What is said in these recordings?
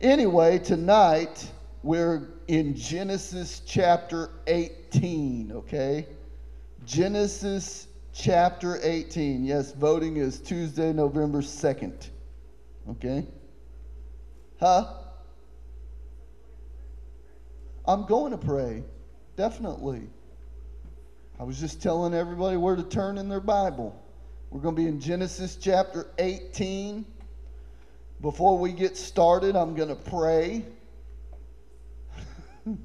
Anyway, tonight we're in Genesis chapter 18, okay? Genesis chapter 18. Yes, voting is Tuesday, November 2nd. Okay? Huh? I'm going to pray. Definitely. I was just telling everybody where to turn in their Bible. We're going to be in Genesis chapter 18. Before we get started, I'm going to pray.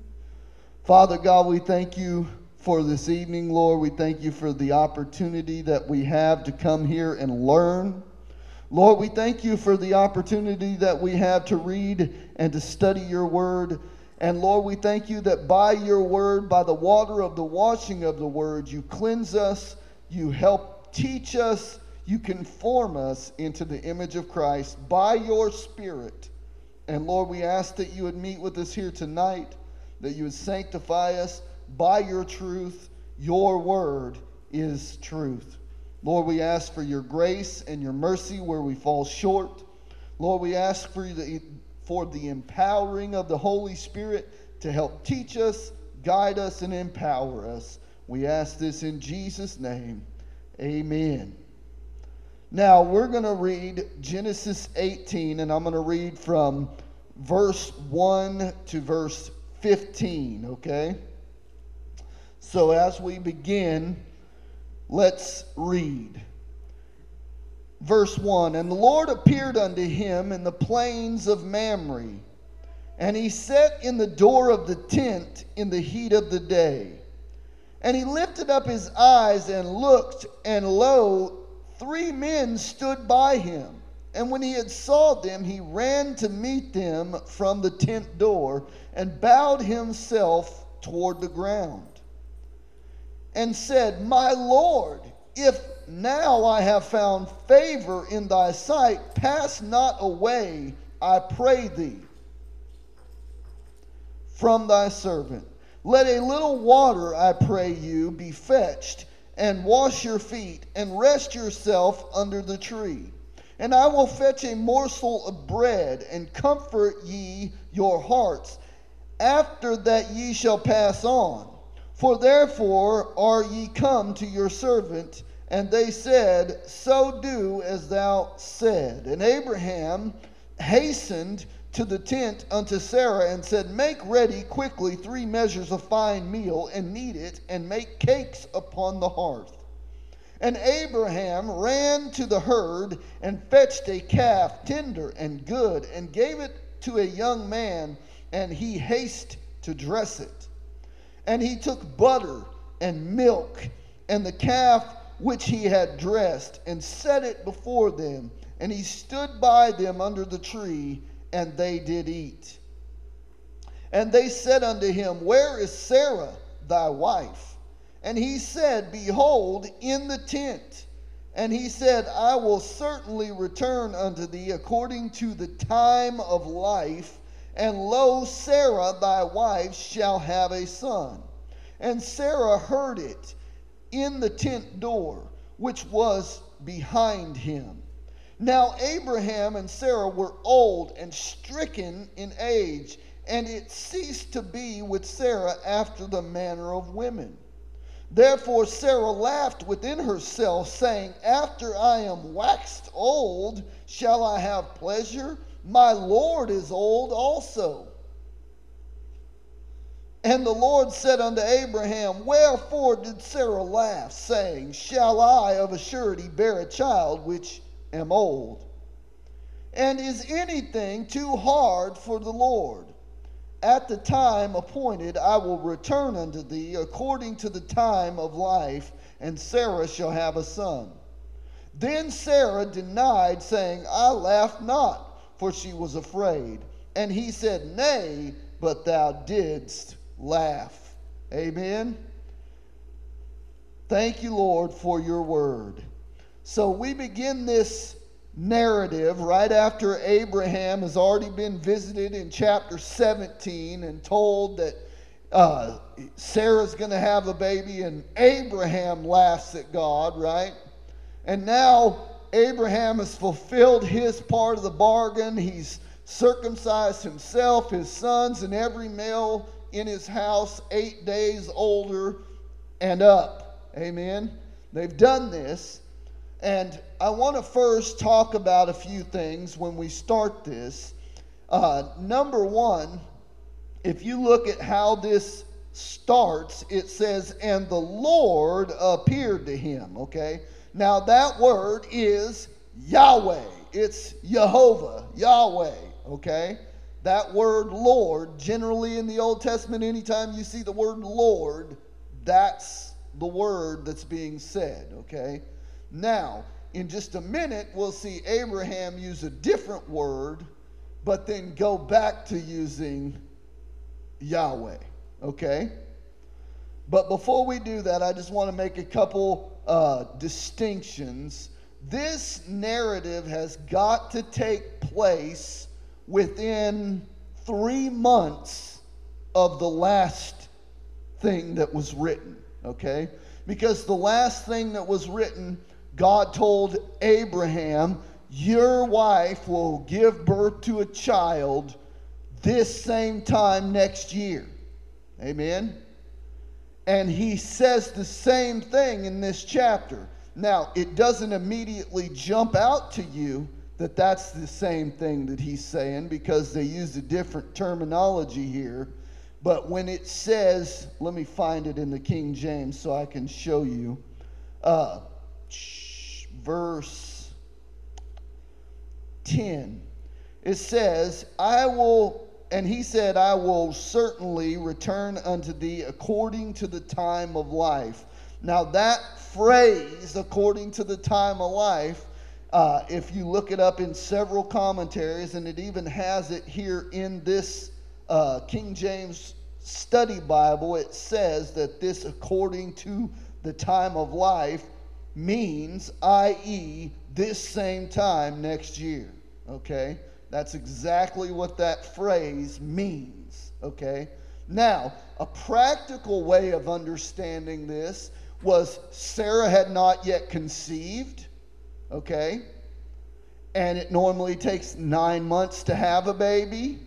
Father God, we thank you for this evening, Lord. We thank you for the opportunity that we have to come here and learn. Lord, we thank you for the opportunity that we have to read and to study your word. And Lord, we thank you that by your word, by the water of the washing of the word, you cleanse us, you help teach us, you conform us into the image of Christ by your Spirit. And Lord, we ask that you would meet with us here tonight, that you would sanctify us by your truth. Your word is truth. Lord, we ask for your grace and your mercy where we fall short. Lord, we ask for the, for the empowering of the Holy Spirit to help teach us, guide us, and empower us. We ask this in Jesus' name. Amen. Now, we're going to read Genesis 18, and I'm going to read from verse 1 to verse 15, okay? So, as we begin, let's read. Verse 1 And the Lord appeared unto him in the plains of Mamre, and he sat in the door of the tent in the heat of the day. And he lifted up his eyes and looked, and lo, three men stood by him. And when he had saw them, he ran to meet them from the tent door and bowed himself toward the ground and said, My Lord, if now I have found favor in thy sight, pass not away, I pray thee, from thy servant. Let a little water, I pray you, be fetched and wash your feet, and rest yourself under the tree. And I will fetch a morsel of bread, and comfort ye your hearts. After that ye shall pass on. For therefore are ye come to your servant. And they said, So do as thou said. And Abraham hastened to the tent unto Sarah and said, Make ready quickly three measures of fine meal, and knead it, and make cakes upon the hearth. And Abraham ran to the herd and fetched a calf, tender and good, and gave it to a young man, and he hasted to dress it. And he took butter and milk and the calf which he had dressed, and set it before them. And he stood by them under the tree and they did eat. And they said unto him, Where is Sarah thy wife? And he said, Behold, in the tent. And he said, I will certainly return unto thee according to the time of life. And lo, Sarah thy wife shall have a son. And Sarah heard it in the tent door, which was behind him. Now Abraham and Sarah were old and stricken in age, and it ceased to be with Sarah after the manner of women. Therefore Sarah laughed within herself, saying, After I am waxed old, shall I have pleasure? My Lord is old also. And the Lord said unto Abraham, Wherefore did Sarah laugh, saying, Shall I of a surety bear a child which am old. And is anything too hard for the Lord? At the time appointed, I will return unto thee according to the time of life, and Sarah shall have a son. Then Sarah denied, saying, I laugh not, for she was afraid. And he said, Nay, but thou didst laugh. Amen. Thank you, Lord, for your word. So we begin this narrative right after Abraham has already been visited in chapter 17 and told that uh, Sarah's going to have a baby, and Abraham laughs at God, right? And now Abraham has fulfilled his part of the bargain. He's circumcised himself, his sons, and every male in his house eight days older and up. Amen. They've done this. And I want to first talk about a few things when we start this. Uh, number one, if you look at how this starts, it says, And the Lord appeared to him. Okay? Now, that word is Yahweh. It's Jehovah, Yahweh. Okay? That word Lord, generally in the Old Testament, anytime you see the word Lord, that's the word that's being said. Okay? Now, in just a minute, we'll see Abraham use a different word, but then go back to using Yahweh. Okay? But before we do that, I just want to make a couple uh, distinctions. This narrative has got to take place within three months of the last thing that was written. Okay? Because the last thing that was written God told Abraham, Your wife will give birth to a child this same time next year. Amen. And he says the same thing in this chapter. Now, it doesn't immediately jump out to you that that's the same thing that he's saying because they use a different terminology here. But when it says, let me find it in the King James so I can show you. Uh, verse 10. It says, I will, and he said, I will certainly return unto thee according to the time of life. Now, that phrase, according to the time of life, uh, if you look it up in several commentaries, and it even has it here in this uh, King James Study Bible, it says that this, according to the time of life, means, i.e., this same time next year. Okay? That's exactly what that phrase means. Okay? Now, a practical way of understanding this was Sarah had not yet conceived. Okay? And it normally takes nine months to have a baby.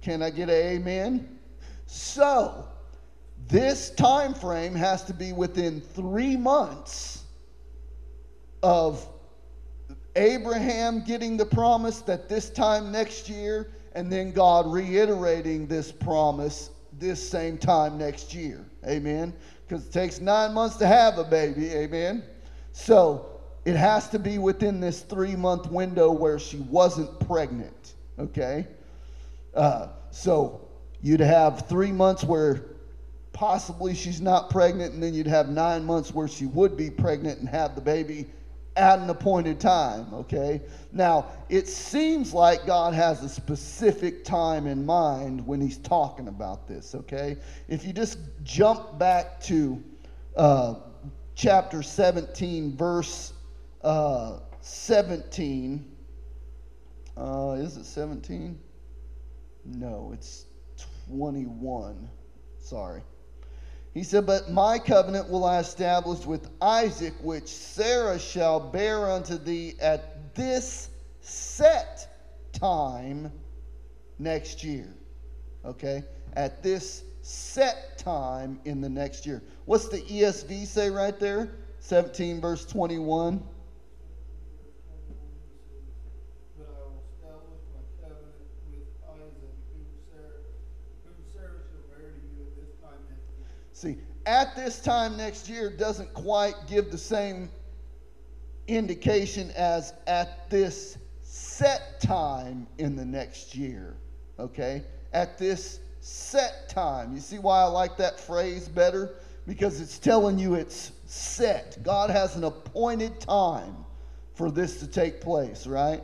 Can I get an amen? So, this time frame has to be within three months of Abraham getting the promise that this time next year, and then God reiterating this promise this same time next year. Amen. Because it takes nine months to have a baby. Amen. So it has to be within this three month window where she wasn't pregnant. Okay. Uh, so you'd have three months where possibly she's not pregnant, and then you'd have nine months where she would be pregnant and have the baby at an appointed time, okay? Now, it seems like God has a specific time in mind when he's talking about this, okay? If you just jump back to uh, chapter 17, verse uh, 17, uh, is it 17? No, it's 21. Sorry. He said, But my covenant will I establish with Isaac, which Sarah shall bear unto thee at this set time next year. Okay? At this set time in the next year. What's the ESV say right there? 17 verse 21. At this time next year doesn't quite give the same indication as at this set time in the next year. Okay? At this set time. You see why I like that phrase better? Because it's telling you it's set. God has an appointed time for this to take place, right?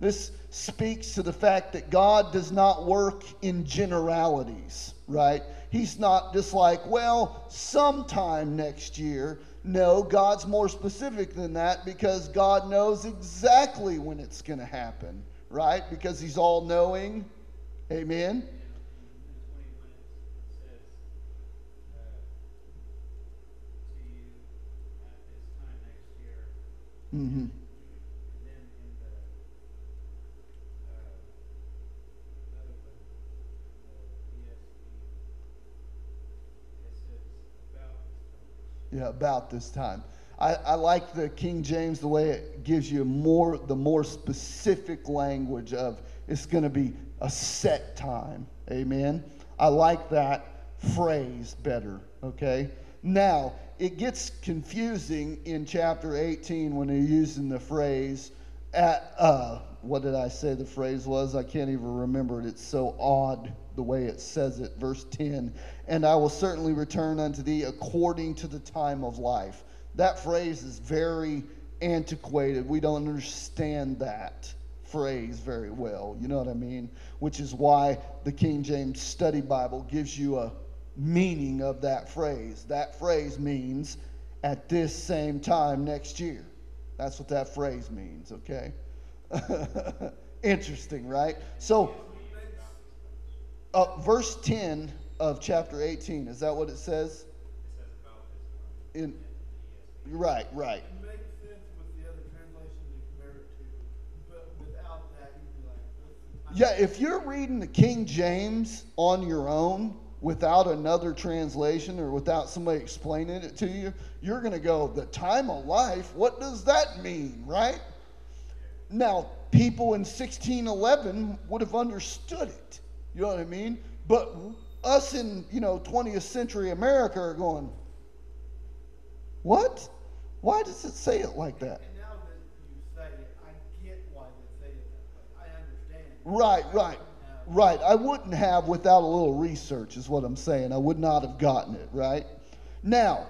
This speaks to the fact that God does not work in generalities, right? He's not just like, well, sometime next year. No, God's more specific than that because God knows exactly when it's going to happen, right? Because He's all knowing. Amen. Mm-hmm. About this time. I, I like the King James the way it gives you more the more specific language of it's going to be a set time. Amen. I like that phrase better. Okay. Now it gets confusing in chapter 18 when they're using the phrase at uh, what did I say the phrase was? I can't even remember it. It's so odd the way it says it. Verse 10 And I will certainly return unto thee according to the time of life. That phrase is very antiquated. We don't understand that phrase very well. You know what I mean? Which is why the King James Study Bible gives you a meaning of that phrase. That phrase means at this same time next year. That's what that phrase means, okay? Interesting, right? So, uh, verse 10 of chapter 18, is that what it says? In, right, right. Yeah, if you're reading the King James on your own without another translation or without somebody explaining it to you, you're going to go, the time of life, what does that mean, right? Now, people in 1611 would have understood it. You know what I mean? But us in, you know, 20th century America are going, what? Why does it say it like that? And now that you say it, I get why they say it that way. I understand. Right, right, right. I wouldn't have without a little research, is what I'm saying. I would not have gotten it, right? Now,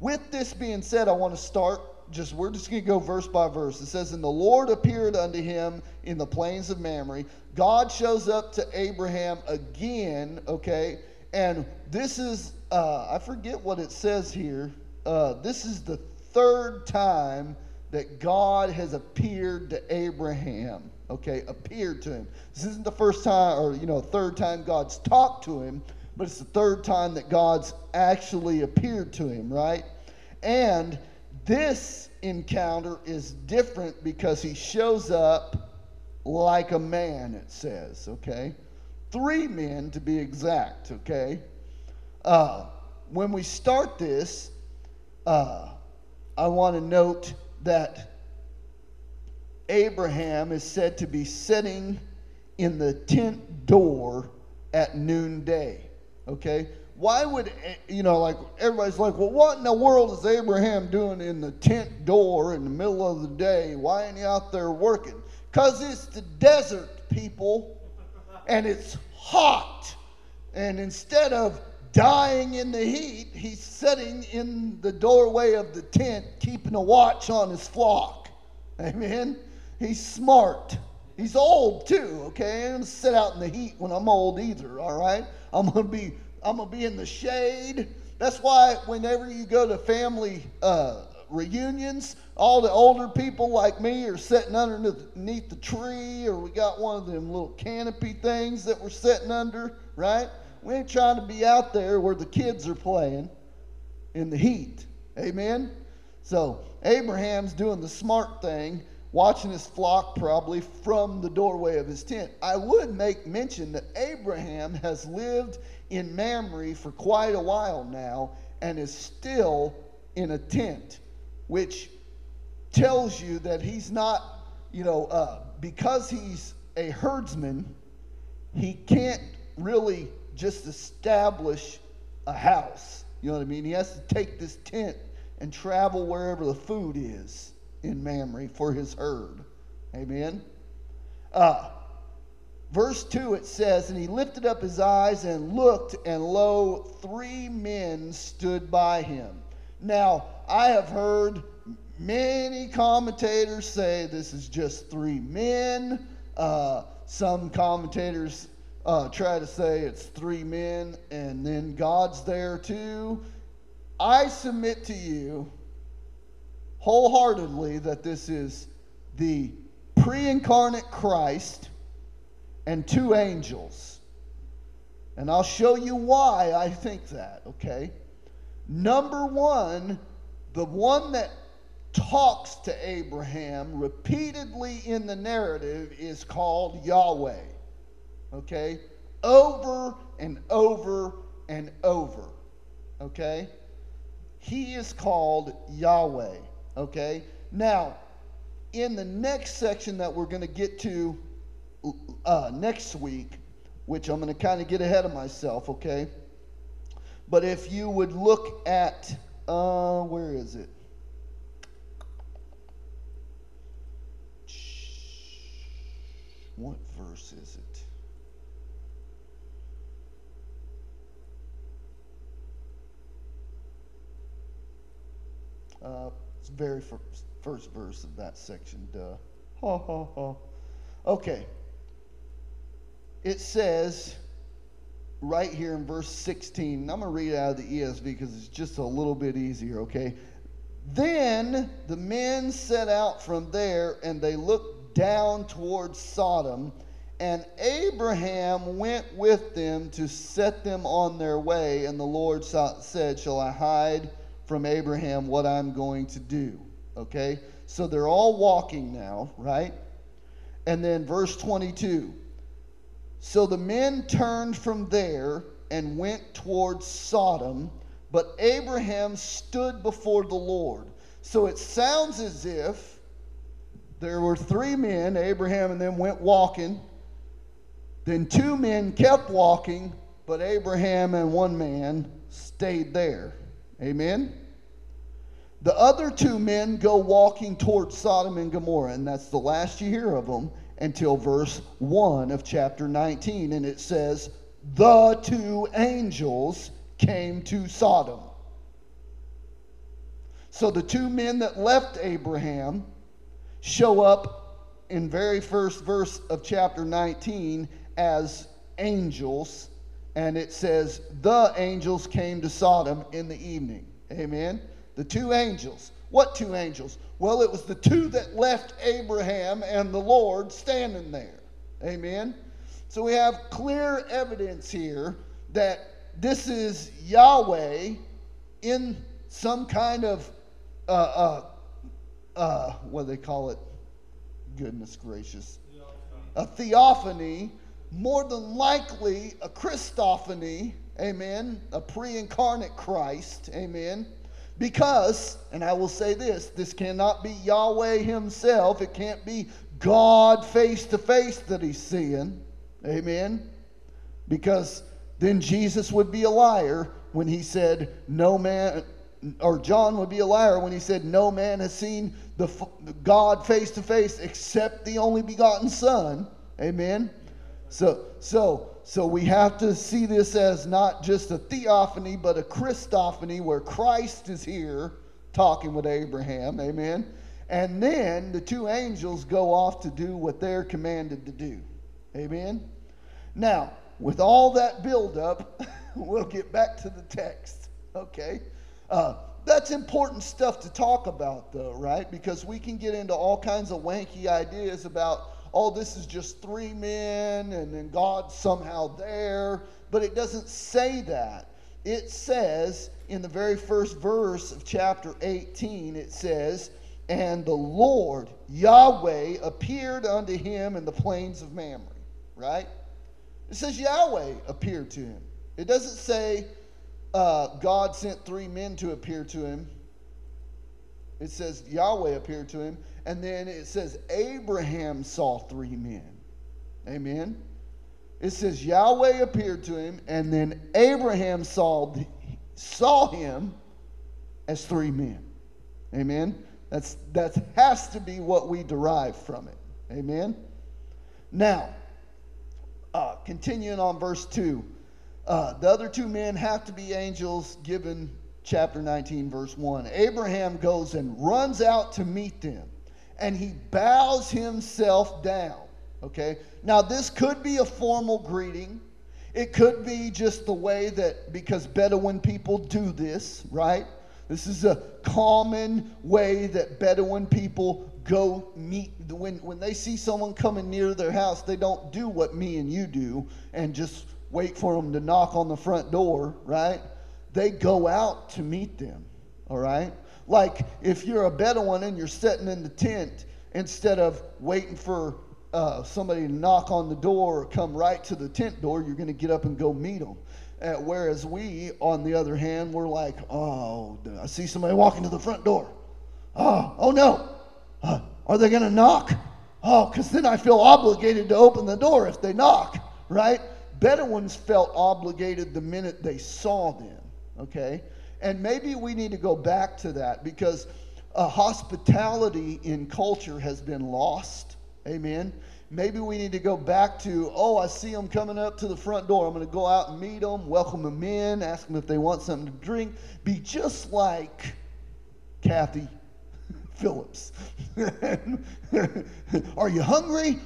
with this being said, I want to start just we're just going to go verse by verse. It says, "And the Lord appeared unto him in the plains of Mamre." God shows up to Abraham again, okay? And this is uh, I forget what it says here. Uh, this is the third time that God has appeared to Abraham. Okay, appeared to him. This isn't the first time, or you know, third time God's talked to him, but it's the third time that God's actually appeared to him, right? And this encounter is different because he shows up like a man, it says, okay? Three men to be exact, okay? Uh, when we start this, uh, I want to note that Abraham is said to be sitting in the tent door at noonday, okay? why would, you know, like everybody's like, well, what in the world is Abraham doing in the tent door in the middle of the day? Why ain't he out there working? Because it's the desert, people, and it's hot. And instead of dying in the heat, he's sitting in the doorway of the tent, keeping a watch on his flock. Amen? He's smart. He's old too, okay? I'm gonna sit out in the heat when I'm old either, all right? I'm gonna be I'm to be in the shade. That's why whenever you go to family uh, reunions, all the older people like me are sitting underneath the tree, or we got one of them little canopy things that we're sitting under, right? We ain't trying to be out there where the kids are playing in the heat. Amen? So, Abraham's doing the smart thing, watching his flock probably from the doorway of his tent. I would make mention that Abraham has lived in Mamre for quite a while now and is still in a tent, which tells you that he's not, you know, uh, because he's a herdsman, he can't really just establish a house. You know what I mean? He has to take this tent and travel wherever the food is in Mamre for his herd. Amen. Uh, Verse 2 it says, And he lifted up his eyes and looked, and lo, three men stood by him. Now, I have heard many commentators say this is just three men. Uh, some commentators uh, try to say it's three men and then God's there too. I submit to you wholeheartedly that this is the pre incarnate Christ and two angels. And I'll show you why I think that, okay? Number one, the one that talks to Abraham repeatedly in the narrative is called Yahweh, okay? Over and over and over, okay? He is called Yahweh. Okay? Now, in the next section that we're going to get to uh, next week, which I'm going to kind of get ahead of myself, okay? But if you would look at, uh, where is it? What verse is it? Uh, very first, first verse of that section. Duh. Ha ha ha. Okay. It says right here in verse 16. I'm going to read out of the ESV because it's just a little bit easier, okay? Then the men set out from there and they looked down towards Sodom. And Abraham went with them to set them on their way. And the Lord said, Shall I hide from Abraham what I'm going to do? Okay? So they're all walking now, right? And then verse 22 So the men turned from there and went towards Sodom, but Abraham stood before the Lord. So it sounds as if there were three men, Abraham and them went walking. Then two men kept walking, but Abraham and one man stayed there. Amen? The other two men go walking towards Sodom and Gomorrah, and that's the last you hear of them until verse 1 of chapter 19. And it says, The two angels came to Sodom. So the two men that left Abraham show up in very first verse of chapter 19 as angels and it says the angels came to Sodom in the evening. Amen. The two angels. What two angels? Well, it was the two that left Abraham and the Lord standing there. Amen. So we have clear evidence here that this is Yahweh in some kind of uh, uh, uh, what do they call it? Goodness gracious. A theophany, more than likely a Christophany, amen, a pre incarnate Christ, amen. Because, and I will say this, this cannot be Yahweh Himself. It can't be God face to face that He's seeing. Amen. Because then Jesus would be a liar when He said, No man, or John would be a liar when he said, No man has seen the God face to face except the only begotten Son. Amen. So, so so we have to see this as not just a theophany, but a Christophany where Christ is here talking with Abraham. Amen. And then the two angels go off to do what they're commanded to do. Amen. Now, with all that buildup, we'll get back to the text. Okay. Uh, that's important stuff to talk about, though, right? Because we can get into all kinds of wanky ideas about oh, this is just three men and then God's somehow there. But it doesn't say that. It says in the very first verse of chapter 18, it says, And the Lord, Yahweh, appeared unto him in the plains of Mamre. Right? It says Yahweh appeared to him. It doesn't say uh, God sent three men to appear to him. It says Yahweh appeared to him. And then it says Abraham saw three men. Amen. It says Yahweh appeared to him, and then Abraham saw, saw him as three men. Amen. That's that has to be what we derive from it. Amen. Now, uh, continuing on verse 2. Uh, the other two men have to be angels given chapter 19, verse 1. Abraham goes and runs out to meet them and he bows himself down. Okay? Now, this could be a formal greeting. It could be just the way that, because Bedouin people do this, right? This is a common way that Bedouin people go meet. When, when they see someone coming near their house, they don't do what me and you do and just wait for them to knock on the front door, right? They go out to meet them, all right? Like if you're a Bedouin and you're sitting in the tent, instead of waiting for uh, somebody to knock on the door or come right to the tent door, you're going to get up and go meet them. Uh, whereas we, on the other hand, we're like, oh, I see somebody walking to the front door. Oh, oh no. Uh, are they going to knock? Oh, because then I feel obligated to open the door if they knock, right? Bedouins felt obligated the minute they saw them, okay? And maybe we need to go back to that because hospitality in culture has been lost. Amen. Maybe we need to go back to, oh, I see them coming up to the front door. I'm going to go out and meet them, welcome them in, ask them if they want something to drink. Be just like Kathy Phillips. Are you hungry?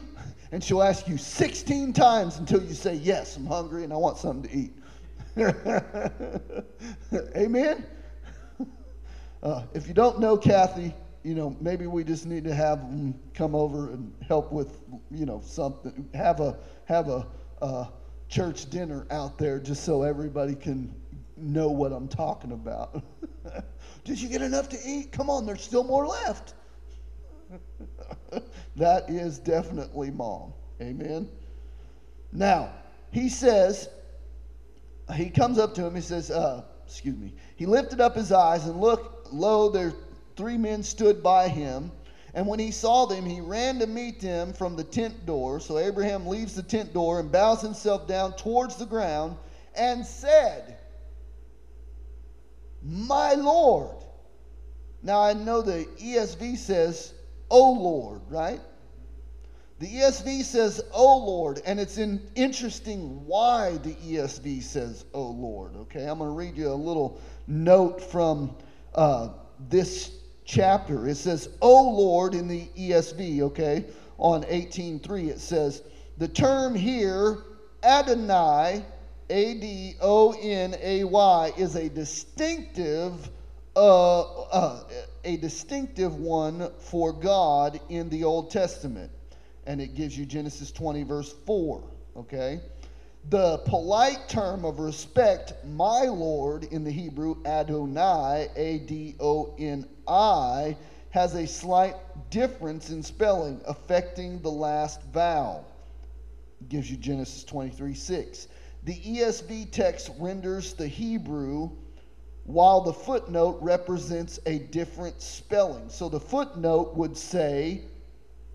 And she'll ask you 16 times until you say, Yes, I'm hungry and I want something to eat. Amen? Uh, if you don't know Kathy, you know, maybe we just need to have them come over and help with, you know, something. Have a have a uh, church dinner out there just so everybody can know what I'm talking about. Did you get enough to eat? Come on, there's still more left. that is definitely mom. Amen. Now, he says, he comes up to him, he says, uh, excuse me, he lifted up his eyes and looked, lo, there three men stood by him. And when he saw them, he ran to meet them from the tent door. So Abraham leaves the tent door and bows himself down towards the ground and said, My Lord. Now I know the ESV says, O Lord, right? The ESV says, O Lord, and it's in, interesting why the ESV says, O Lord. Okay, I'm going to read you a little note from uh, this chapter. It says, O Lord in the ESV, okay, on 18.3. It says, the term here, Adonai, A D O N A Y, is a distinctive uh, uh, a distinctive one for God in the Old Testament. And it gives you Genesis 20, verse 4. Okay? The polite term of respect, my Lord, in the Hebrew, Adonai, A D O N I, has a slight difference in spelling, affecting the last vowel. It gives you Genesis 23, 6. The ESV text renders the Hebrew while the footnote represents a different spelling. So the footnote would say,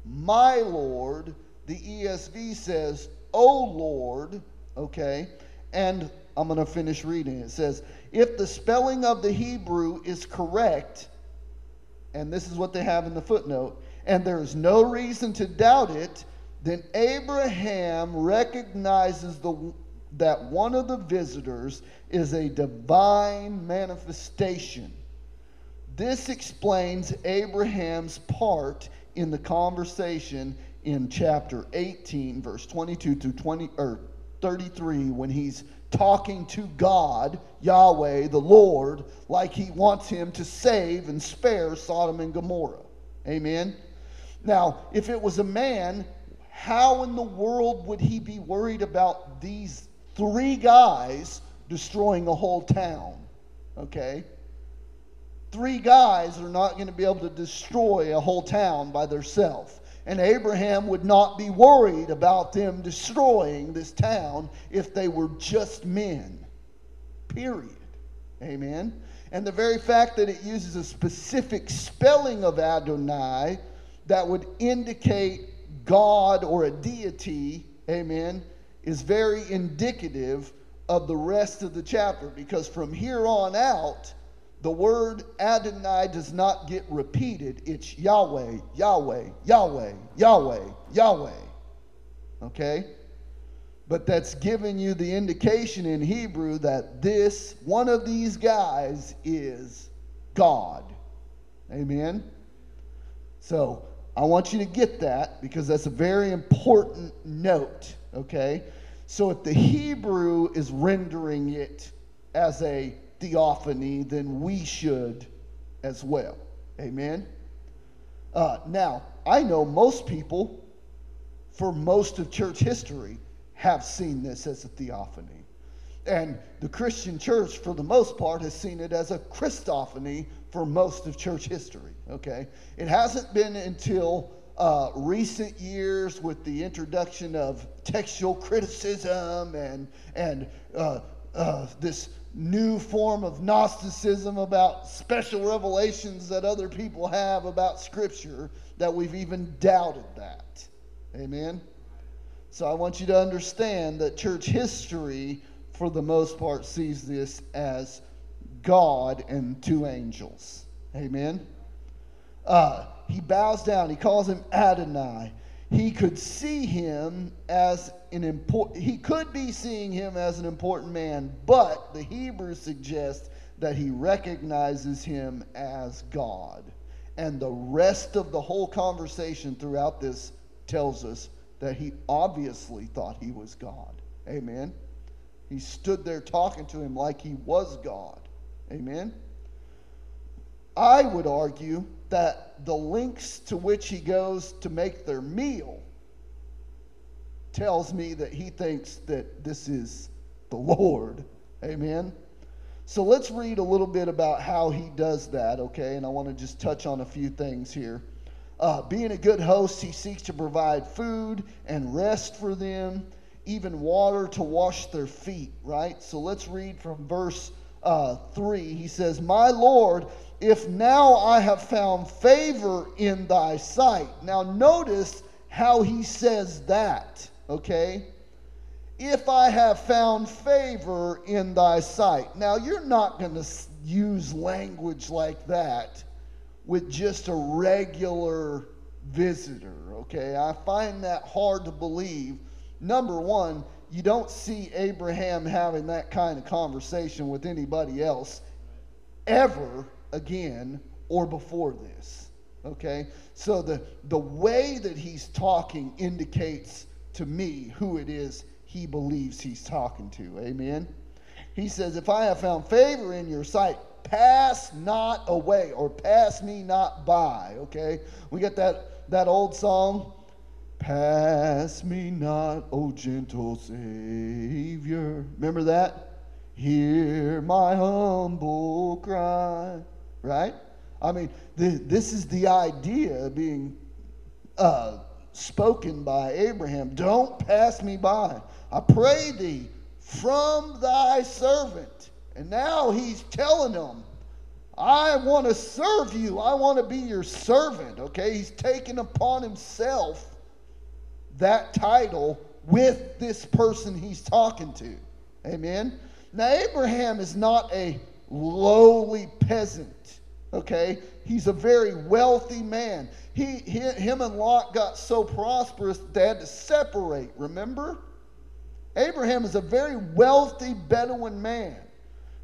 My Lord. The ESV says, O Lord. Okay? And I'm going to finish reading. It says, If the spelling of the Hebrew is correct, and this is what they have in the footnote, and there is no reason to doubt it, then Abraham recognizes the that one of the visitors is a divine manifestation. This explains Abraham's part in the conversation in chapter 18, verse 22 through 20 or 33, when he's talking to God, Yahweh, the Lord, like he wants him to save and spare Sodom and Gomorrah. Amen. Now, if it was a man, how in the world would he be worried about these three guys destroying a whole town. Okay? Three guys are not going to be able to destroy a whole town by themselves. And Abraham would not be worried about them destroying this town if they were just men. Period. Amen. And the very fact that it uses a specific spelling of Adonai that would indicate God or a deity, amen, is very indicative of the rest of the chapter because from here on out, the word Adonai does not get repeated. It's Yahweh, Yahweh, Yahweh, Yahweh, Yahweh. Okay? But that's giving you the indication in Hebrew that this, one of these guys, is God. Amen? So I want you to get that because that's a very important note. Okay? So if the Hebrew is rendering it as a theophany, then we should as well. Amen? Uh, now, I know most people, for most of church history, have seen this as a theophany. And the Christian church, for the most part, has seen it as a Christophany for most of church history. Okay? It hasn't been until uh, recent years with the introduction of textual criticism and, and uh, uh, this new form of Gnosticism about special revelations that other people have about Scripture, that we've even doubted that. Amen? So I want you to understand that church history, for the most part, sees this as God and two angels. Amen? Uh, he bows down. He calls him Adonai. He could see him as an important, he could be seeing him as an important man, but the Hebrews suggest that he recognizes him as God. And the rest of the whole conversation throughout this tells us that he obviously thought he was God. Amen. He stood there talking to him like he was God. Amen. I would argue that the lengths to which he goes to make their meal tells me that he thinks that this is the Lord. Amen. So let's read a little bit about how he does that, okay? And I want to just touch on a few things here. Uh, being a good host, he seeks to provide food and rest for them, even water to wash their feet, right? So let's read from verse uh, 3. He says, My Lord, if now I have found favor in thy sight. Now, notice how he says that, okay? If I have found favor in thy sight. Now, you're not going to use language like that with just a regular visitor, okay? I find that hard to believe. Number one, you don't see Abraham having that kind of conversation with anybody else ever again or before this. Okay? So the, the way that he's talking indicates to me who it is he believes he's talking to. Amen? He says, If I have found favor in your sight, pass not away or pass me not by. Okay? We got that, that old song. Pass me not, O gentle Savior. Remember that? Hear my humble cry right? I mean, this is the idea being uh, spoken by Abraham. Don't pass me by. I pray thee from thy servant. And now he's telling them, I want to serve you. I want to be your servant. Okay? He's taken upon himself that title with this person he's talking to. Amen? Now, Abraham is not a lowly peasant. Okay? He's a very wealthy man. He, he, him and Lot got so prosperous they had to separate, remember? Abraham is a very wealthy Bedouin man.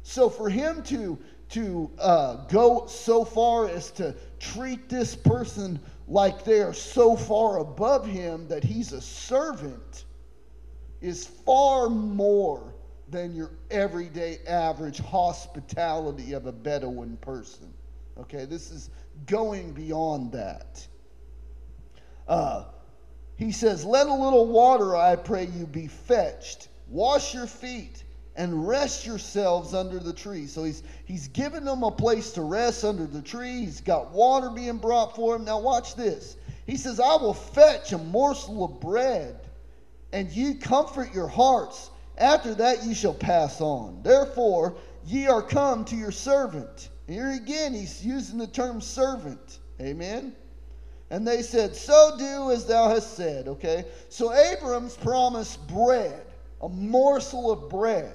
So for him to, to uh, go so far as to treat this person like they are so far above him that he's a servant is far more than your everyday average hospitality of a Bedouin person. Okay, this is going beyond that. Uh, he says, Let a little water, I pray you, be fetched. Wash your feet and rest yourselves under the tree. So he's, he's given them a place to rest under the tree. He's got water being brought for him. Now, watch this. He says, I will fetch a morsel of bread, and ye comfort your hearts. After that ye shall pass on. Therefore, ye are come to your servant. Here again, he's using the term servant. Amen? And they said, So do as thou hast said. Okay? So Abram's promised bread, a morsel of bread.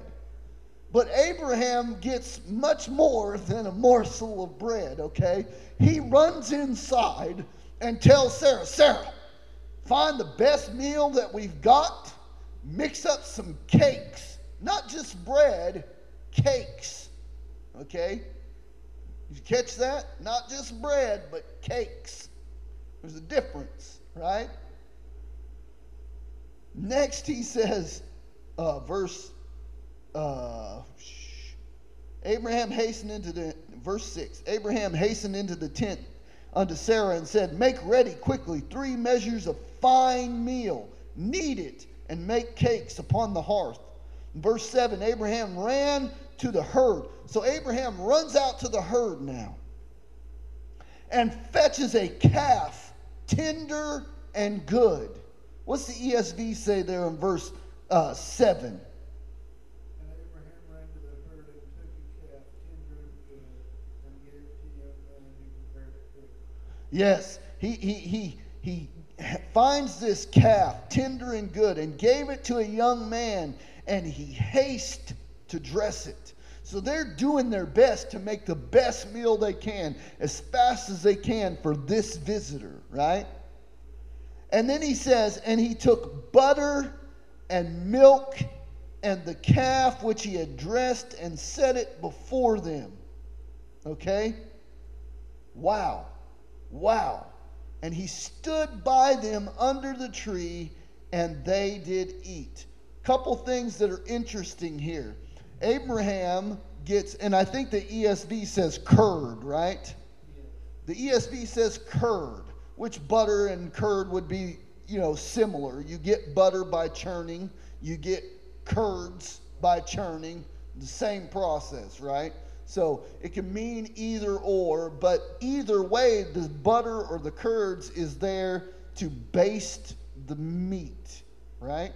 But Abraham gets much more than a morsel of bread, okay? He runs inside and tells Sarah, Sarah, find the best meal that we've got mix up some cakes, not just bread, cakes. Okay? You catch that? Not just bread, but cakes. There's a difference, right? Next, he says, uh, verse, uh, Abraham hastened into the, verse 6, Abraham hastened into the tent unto Sarah and said, Make ready quickly three measures of fine meal, knead it, and make cakes upon the hearth. verse 7 Abraham ran to the herd. So Abraham runs out to the herd now and fetches a calf tender and good. What's the ESV say there in verse uh, 7? And Abraham ran to the herd and took a calf, tender and good, and gave it to the young man who prepared it quickly. Yes, he, he, he, he finds this calf, tender and good, and gave it to a young man, and he hasted to dress it. So they're doing their best to make the best meal they can as fast as they can for this visitor, right? And then he says, and he took butter and milk and the calf which he had dressed and set it before them. Okay? Wow. Wow. And he stood by them under the tree, and they did eat. Couple things that are interesting here. Abraham gets, and I think the ESV says curd, right? The ESV says curd, which butter and curd would be, you know, similar. You get butter by churning, you get curds by churning, the same process, right? So it can mean either or, but either way, the butter or the curds is there to baste the meat, right?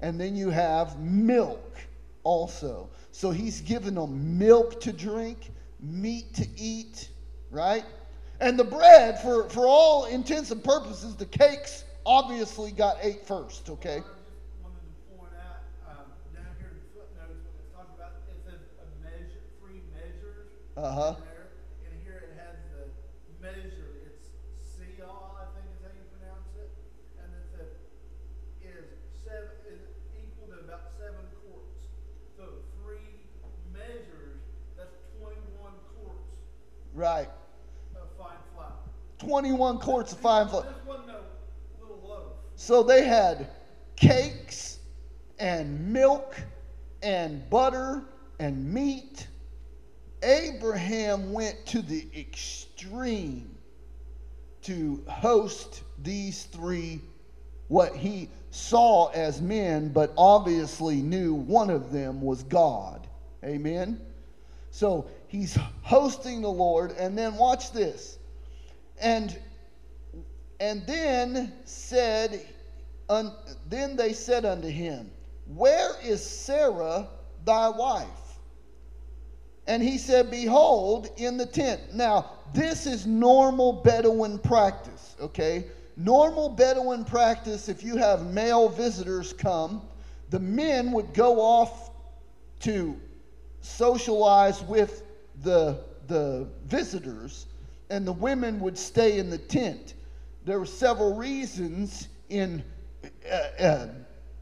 And then you have milk also. So he's given them milk to drink, meat to eat, right? And the bread, for, for all intents and purposes, the cakes obviously got ate first, okay? I just wanted to point out, um, down here in the footnotes, when it's talking about, it says a measure, three measures. Uh huh. in there, And here it has the measure, it's Seah, I think is how you pronounce it. And it said, is seven, is equal to about seven quarts. So three measures, that's twenty-one quarts Right. of fine flour. 21 quarts of fine flour. This wasn't little loaf. So they had cakes and milk and butter and meat. Abraham went to the extreme to host these three, what he saw as men, but obviously knew one of them was God. Amen? So he's hosting the Lord, and then watch this. And and then said, un, then they said unto him, Where is Sarah thy wife? And he said, Behold, in the tent. Now, this is normal Bedouin practice, okay? Normal Bedouin practice, if you have male visitors come, the men would go off to socialize with the, the visitors, and the women would stay in the tent. There were several reasons in uh, uh,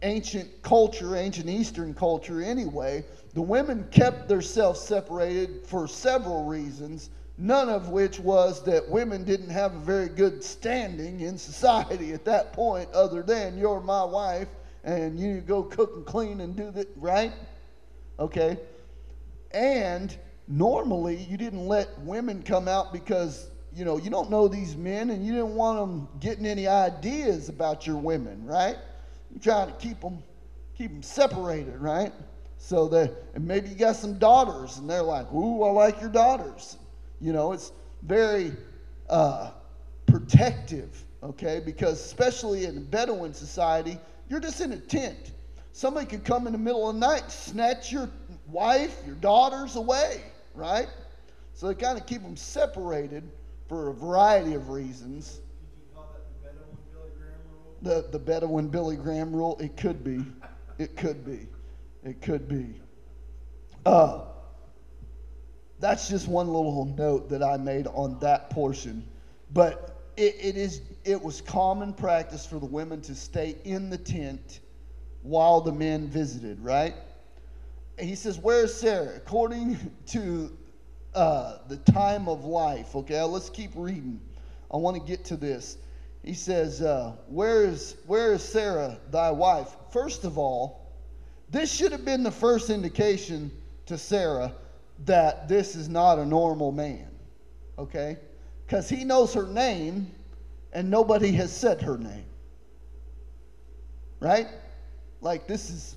ancient culture, ancient Eastern culture anyway. The women kept themselves separated for several reasons, none of which was that women didn't have a very good standing in society at that point, other than you're my wife and you go cook and clean and do that, right? Okay. And normally you didn't let women come out because you know you don't know these men and you didn't want them getting any ideas about your women, right? You're trying to keep them keep them separated, right? So that and maybe you got some daughters and they're like, "Ooh, I like your daughters." You know, it's very uh, protective, okay? Because especially in Bedouin society, you're just in a tent. Somebody could come in the middle of the night, snatch your wife, your daughters away, right? So they kind of keep them separated for a variety of reasons. Did you call that the Bedouin Billy Graham rule? The, the Bedouin Billy Graham rule, it could be. It could be. It could be. Uh, that's just one little note that I made on that portion. But it, it is it was common practice for the women to stay in the tent while the men visited, right? And he says, Where's Sarah? According to uh, the time of life. Okay, let's keep reading. I want to get to this. He says, uh, where, is, where is Sarah, thy wife? First of all, this should have been the first indication to Sarah that this is not a normal man. Okay? Because he knows her name and nobody has said her name. Right? Like, this is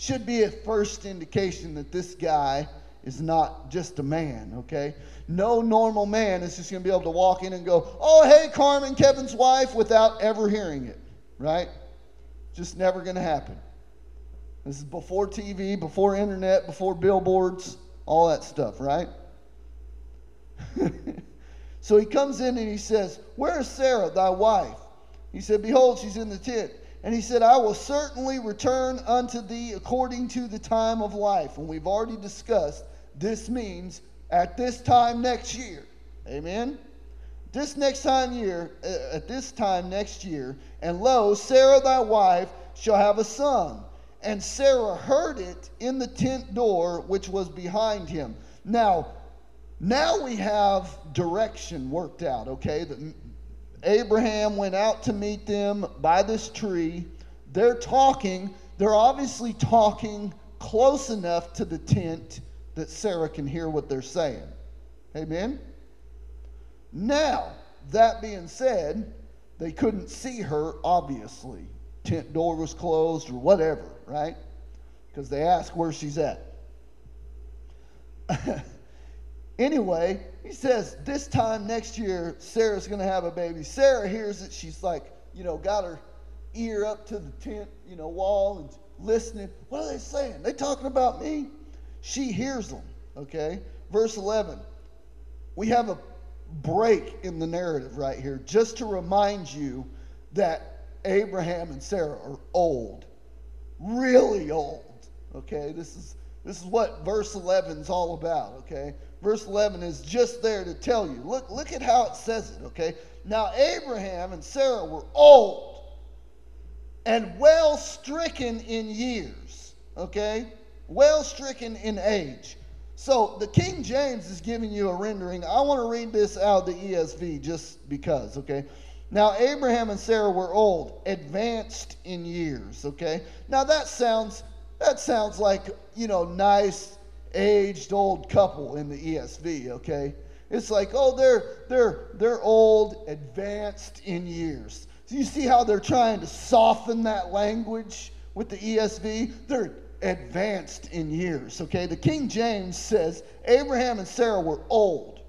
should be a first indication that this guy is not just a man, okay? No normal man is just going to be able to walk in and go, oh, hey, Carmen, Kevin's wife, without ever hearing it, right? Just never going to happen. This is before TV, before internet, before billboards, all that stuff, right? so he comes in and he says, Where is Sarah, thy wife? He said, Behold, she's in the tent. And he said, I will certainly return unto thee according to the time of life. And we've already discussed this means at this time next year. Amen? This next time year, uh, at this time next year, and lo, Sarah thy wife shall have a son. And Sarah heard it in the tent door which was behind him. Now, now we have direction worked out, okay? Abraham went out to meet them by this tree. They're talking. They're obviously talking close enough to the tent that Sarah can hear what they're saying. Amen? Now, that being said, they couldn't see her, obviously. Tent door was closed or whatever, right? Because they ask where she's at. anyway, he says this time next year, Sarah's going to have a baby. Sarah hears it. She's like, you know, got her ear up to the tent, you know, wall and listening. What are they saying? They talking about me? She hears them, okay? Verse 11. We have a break in the narrative right here just to remind you that Abraham and Sarah are old. Really old. Okay? This is this is what verse 11 is all about, okay? Verse 11 is just there to tell you. Look look at how it says it, okay? Now Abraham and Sarah were old and well stricken in years, okay? Well stricken in age. So the King James is giving you a rendering. I want to read this out the ESV just because, okay? Now Abraham and Sarah were old, advanced in years, okay? Now that sounds that sounds like, you know, nice aged old couple in the ESV, okay? It's like, oh, they're they're they're old, advanced in years. So you see how they're trying to soften that language with the ESV? They're advanced in years. Okay, the King James says Abraham and Sarah were old,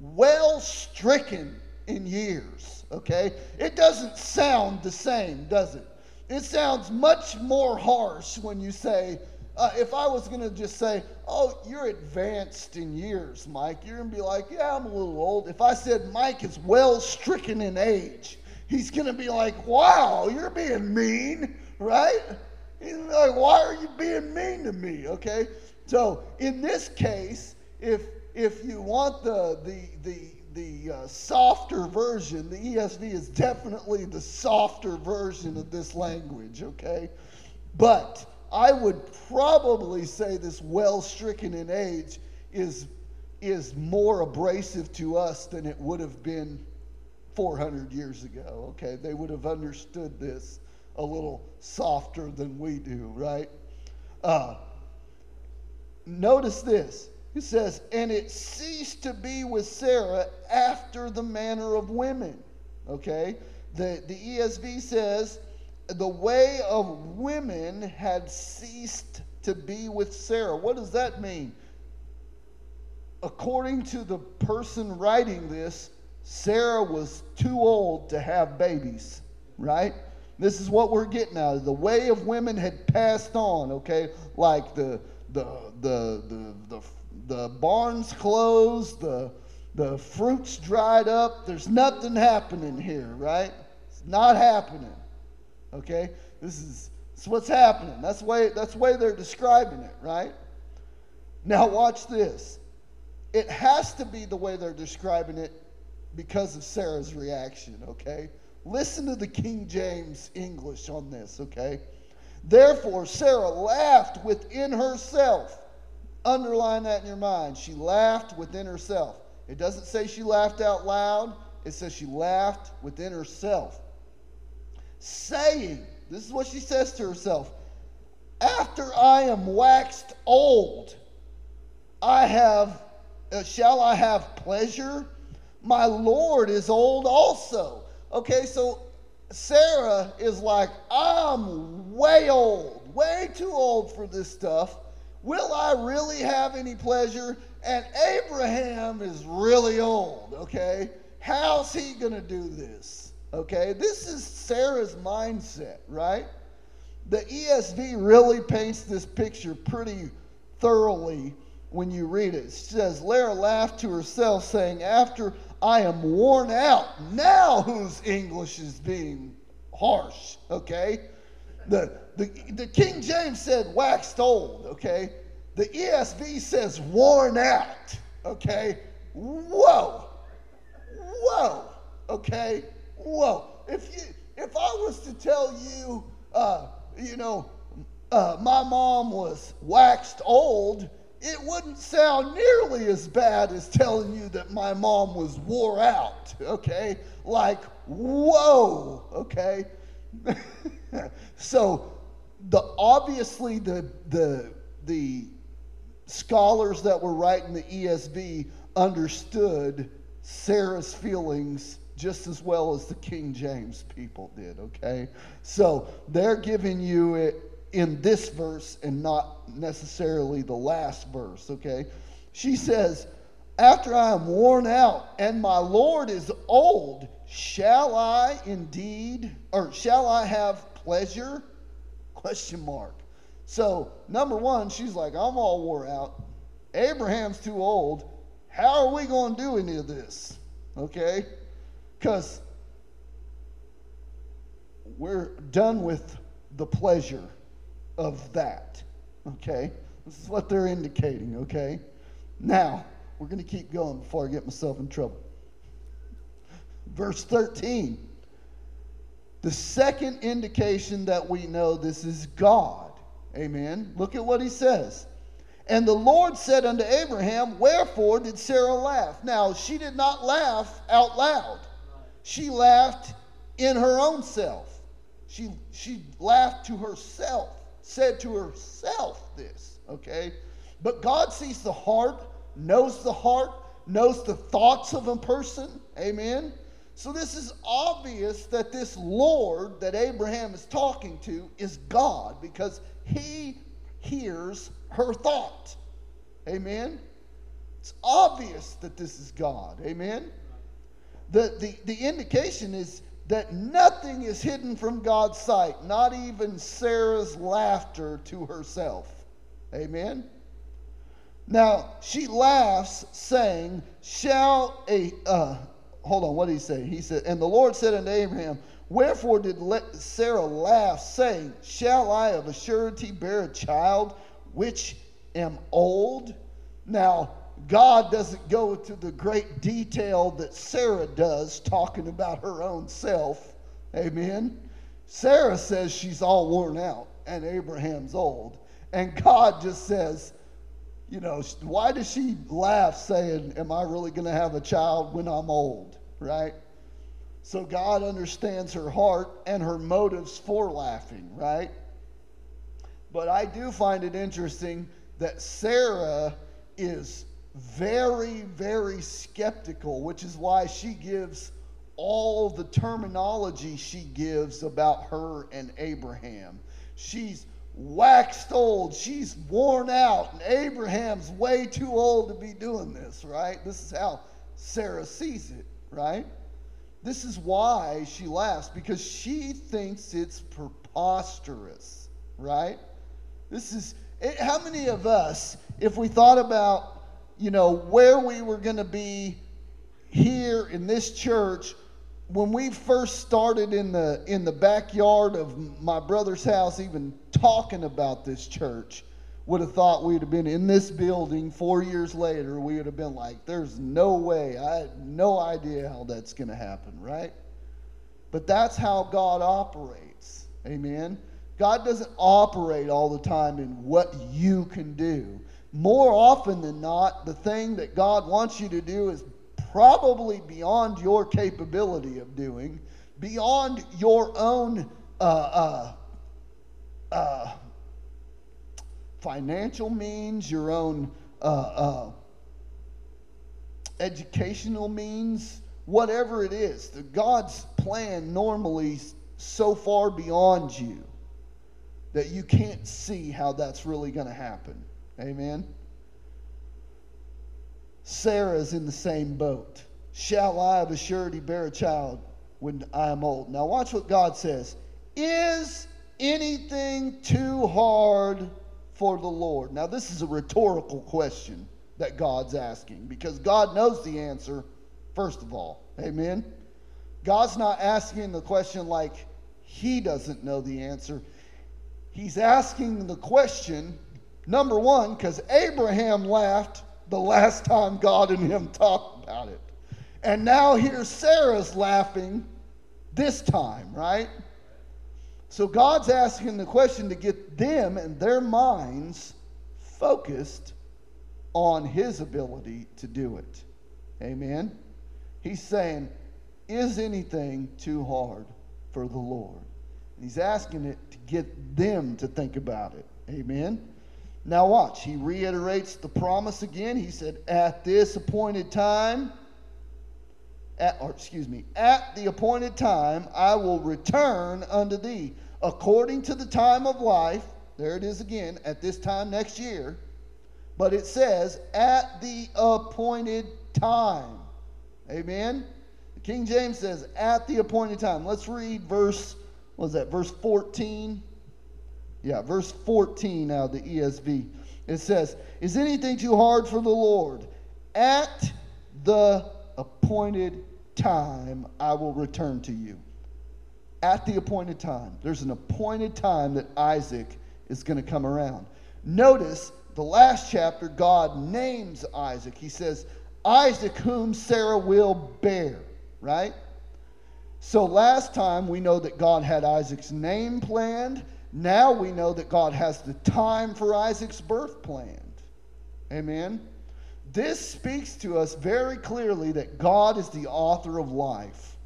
well stricken in years. Okay, it doesn't sound the same, does it? It sounds much more harsh when you say, uh, if I was going to just say, oh, you're advanced in years, Mike, you're going to be like, yeah, I'm a little old. If I said Mike is well stricken in age, he's going to be like, wow, you're being mean, right? He's like, why are you being mean to me? Okay. So in this case, if if you want the the the the uh, softer version, the ESV is definitely the softer version of this language. Okay, but I would probably say this well stricken in age is is more abrasive to us than it would have been 400 years ago. Okay, they would have understood this a little softer than we do, right? Uh, notice this. He says, and it ceased to be with Sarah after the manner of women. Okay? The, the ESV says, the way of women had ceased to be with Sarah. What does that mean? According to the person writing this, Sarah was too old to have babies, right? This is what we're getting out of. The way of women had passed on, okay? Like the the the the the, the barns closed, the the fruits dried up. There's nothing happening here, right? It's not happening. Okay? This is this is what's happening. That's the way that's the way they're describing it, right? Now watch this. It has to be the way they're describing it because of Sarah's reaction, okay? Listen to the King James English on this, okay? Therefore, Sarah laughed within herself. Underline that in your mind. She laughed within herself. It doesn't say she laughed out loud, it says she laughed within herself. Saying, this is what she says to herself After I am waxed old, I have, uh, shall I have pleasure? My Lord is old also. Okay, so Sarah is like, I'm way old, way too old for this stuff. will I really have any pleasure? And Abraham is really old, okay? How's he going to do this? Okay, this is Sarah's mindset, right? The ESV really paints this picture pretty thoroughly when you read it. It says, Sarah laughed to herself, saying, After I am worn out, now whose English is being harsh, okay? The, the, the King James said waxed old, okay? The ESV says worn out, okay? Whoa, whoa, okay? Whoa. If, you, if I was to tell you, uh, you know, uh, my mom was waxed old, it wouldn't sound nearly as bad as telling you that my mom was wore out, okay? Like, whoa, okay? so the obviously the the the scholars that were writing the ESV understood Sarah's feelings just as well as the King James people did, okay? So they're giving you it in this verse and not necessarily the last verse, okay? She says, After I am worn out and my Lord is old, shall I indeed, or shall I have pleasure? Question mark. So, number one, she's like, I'm all wore out. Abraham's too old. How are we going to do any of this? Okay? Because we're done with the pleasure of that. Okay? This is what they're indicating, okay? Now, we're going to keep going before I get myself in trouble. Verse 13. The second indication that we know this is God. Amen. Look at what he says. And the Lord said unto Abraham, Wherefore did Sarah laugh? Now, she did not laugh out loud. She laughed in her own self. She, she laughed to herself said to herself this, okay? But God sees the heart, knows the heart, knows the thoughts of a person. Amen. So this is obvious that this Lord that Abraham is talking to is God because he hears her thought. Amen. It's obvious that this is God. Amen. The, the, the indication is that nothing is hidden from God's sight, not even Sarah's laughter to herself. Amen? Now, she laughs, saying, Shall a, uh, hold on, what did he say? He said, And the Lord said unto Abraham, Wherefore did Sarah laugh, saying, Shall I of a surety bear a child which am old? Now, God doesn't go to the great detail that Sarah does, talking about her own self. Amen. Sarah says she's all worn out and Abraham's old. And God just says, you know, why does she laugh saying, Am I really going to have a child when I'm old? Right? So God understands her heart and her motives for laughing, right? But I do find it interesting that Sarah is very, very skeptical, which is why she gives all the terminology she gives about her and Abraham. She's waxed old, she's worn out, and Abraham's way too old to be doing this, right? This is how Sarah sees it, right? This is why she laughs, because she thinks it's preposterous, right? This is, it, how many of us, if we thought about you know, where we were going to be here in this church when we first started in the in the backyard of my brother's house even talking about this church would have thought we'd have been in this building 4 years later. We would have been like there's no way. I had no idea how that's going to happen right? But that's how God operates. Amen? God doesn't operate all the time in what you can do more often than not, the thing that God wants you to do is probably beyond your capability of doing, beyond your own uh, uh, uh, financial means, your own uh, uh, educational means, whatever it is. The God's plan normally is so far beyond you that you can't see how that's really going to happen. Amen. Sarah's in the same boat. Shall I of a surety bear a child when I am old? Now, watch what God says. Is anything too hard for the Lord? Now, this is a rhetorical question that God's asking because God knows the answer, first of all. Amen. God's not asking the question like he doesn't know the answer. He's asking the question, number one, because Abraham laughed the last time God and him talked about it. And now here's Sarah's laughing this time, right? So God's asking the question to get them and their minds focused on his ability to do it. Amen. He's saying, Is anything too hard for the Lord? And he's asking it to get them to think about it. Amen. Now, watch. He reiterates the promise again. He said, At this appointed time, at, or excuse me, at the appointed time, I will return unto thee according to the time of life. There it is again, at this time next year. But it says, at the appointed time. Amen? The King James says, at the appointed time. Let's read verse, what was that, verse 14? Yeah, verse 14 now, the ESV. It says, Is anything too hard for the Lord? At the appointed time, I will return to you. At the appointed time. There's an appointed time that Isaac is going to come around. Notice the last chapter, God names Isaac. He says, Isaac, whom Sarah will bear, right? So last time we know that God had Isaac's name planned. Now we know that God has the time for Isaac's birth planned. Amen. This speaks to us very clearly that God is the author of life.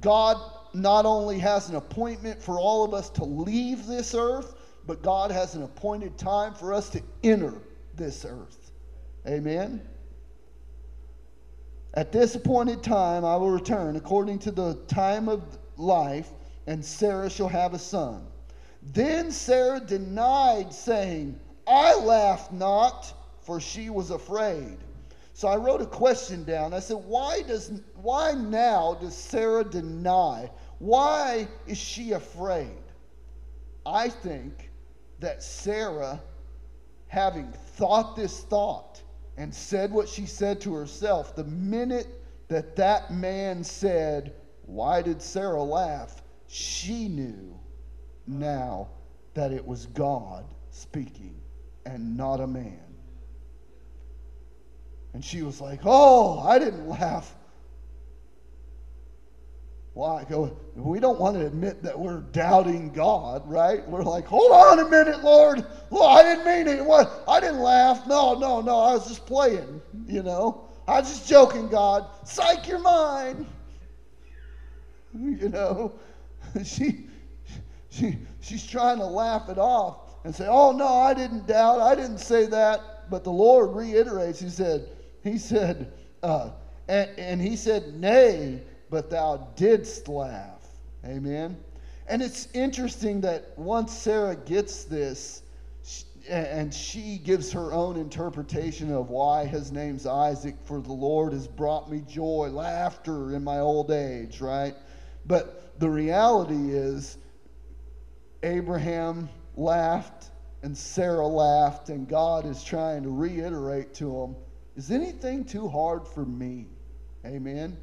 God not only has an appointment for all of us to leave this earth, but God has an appointed time for us to enter this earth. Amen. At this appointed time I will return according to the time of life, and Sarah shall have a son. Then Sarah denied, saying, I laughed not, for she was afraid. So I wrote a question down. I said, why does why now does Sarah deny? Why is she afraid? I think that Sarah, having thought this thought and said what she said to herself, the minute that that man said, Why did Sarah laugh? she knew now that it was God speaking and not a man. And she was like, Oh, I didn't laugh. Why? Go, we don't want to admit that we're doubting God, right? We're like, hold on a minute, Lord. Well, I didn't mean it. What? I didn't laugh. No, no, no. I was just playing, you know. I was just joking, God. Psych your mind. You know, she, she, she's trying to laugh it off and say, oh, no, I didn't doubt. I didn't say that. But the Lord reiterates, He said, He said, uh, and, and He said, nay but thou didst laugh. Amen. And it's interesting that once Sarah gets this, and she gives her own interpretation of why his name's Isaac, for the Lord has brought me joy, laughter in my old age, right? But the reality is, Abraham laughed and Sarah laughed, and God is trying to reiterate to him, Is anything too hard for me? Amen.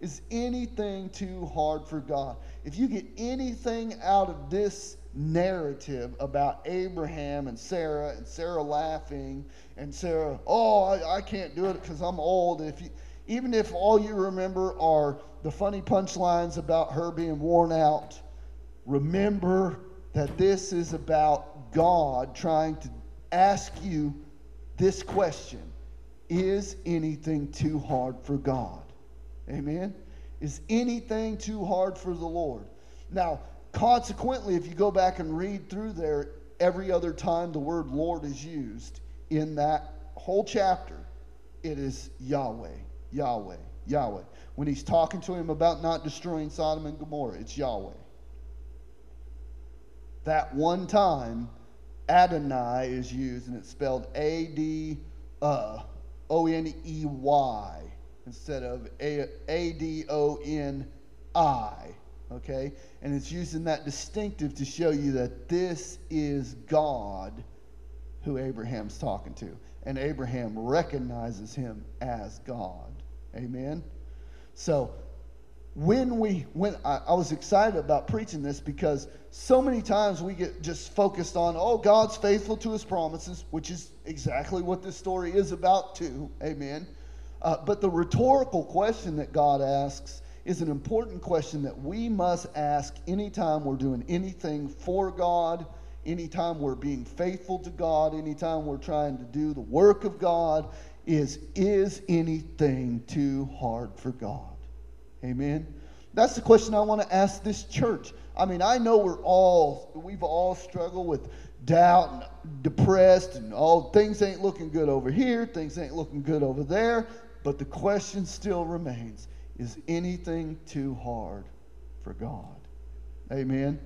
Is anything too hard for God? If you get anything out of this narrative about Abraham and Sarah and Sarah laughing and Sarah, oh, I, I can't do it because I'm old. If you, even if all you remember are the funny punchlines about her being worn out, remember that this is about God trying to ask you this question Is anything too hard for God? Amen? Is anything too hard for the Lord? Now, consequently, if you go back and read through there, every other time the word Lord is used in that whole chapter, it is Yahweh, Yahweh, Yahweh. When he's talking to him about not destroying Sodom and Gomorrah, it's Yahweh. That one time, Adonai is used, and it's spelled A D uh, O N E Y instead of A D O N I. Okay? And it's using that distinctive to show you that this is God who Abraham's talking to. And Abraham recognizes him as God. Amen? So, when we when I, I, was excited about preaching this because so many times we get just focused on oh god's faithful to his promises which is exactly what this story is about too. Amen. Uh, but the rhetorical question that god asks is an important question that we must ask anytime we're doing anything for god anytime we're being faithful to god anytime we're trying to do the work of god is is anything too hard for god Amen. That's the question I want to ask this church. I mean, I know we're all, we've all struggled with doubt and depressed and all things ain't looking good over here, things ain't looking good over there. But the question still remains is anything too hard for God? Amen.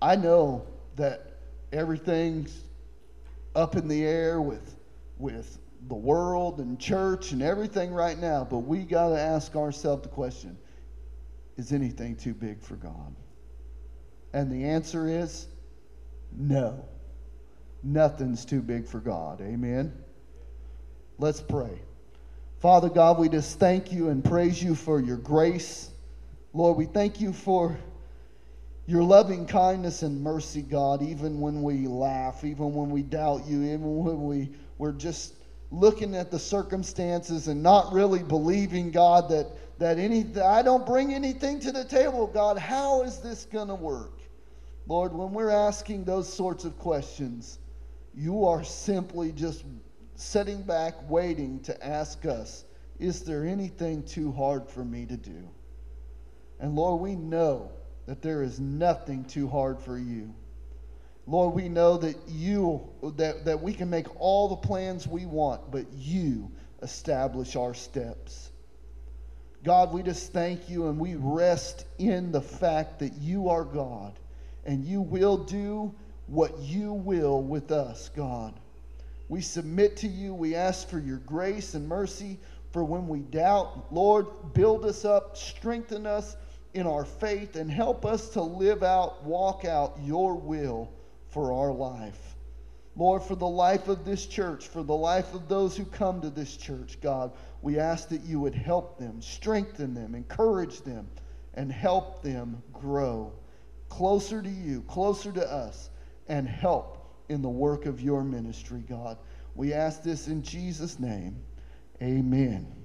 I know that everything's up in the air with, with the world and church and everything right now, but we got to ask ourselves the question is anything too big for God? And the answer is no. Nothing's too big for God. Amen. Let's pray. Father God, we just thank you and praise you for your grace. Lord, we thank you for your loving kindness and mercy, God, even when we laugh, even when we doubt you, even when we, we're just looking at the circumstances and not really believing God that that any I don't bring anything to the table, God, how is this going to work? Lord, when we're asking those sorts of questions, you are simply just sitting back waiting to ask us, is there anything too hard for me to do? And Lord, we know that there is nothing too hard for you. Lord, we know that you that, that we can make all the plans we want, but you establish our steps. God, we just thank you and we rest in the fact that you are God and you will do what you will with us, God. We submit to you. We ask for your grace and mercy for when we doubt. Lord, build us up, strengthen us in our faith, and help us to live out, walk out your will for our life. Lord, for the life of this church, for the life of those who come to this church, God, we ask that you would help them, strengthen them, encourage them, and help them grow closer to you, closer to us, and help in the work of your ministry, God. We ask this in Jesus' name. Amen.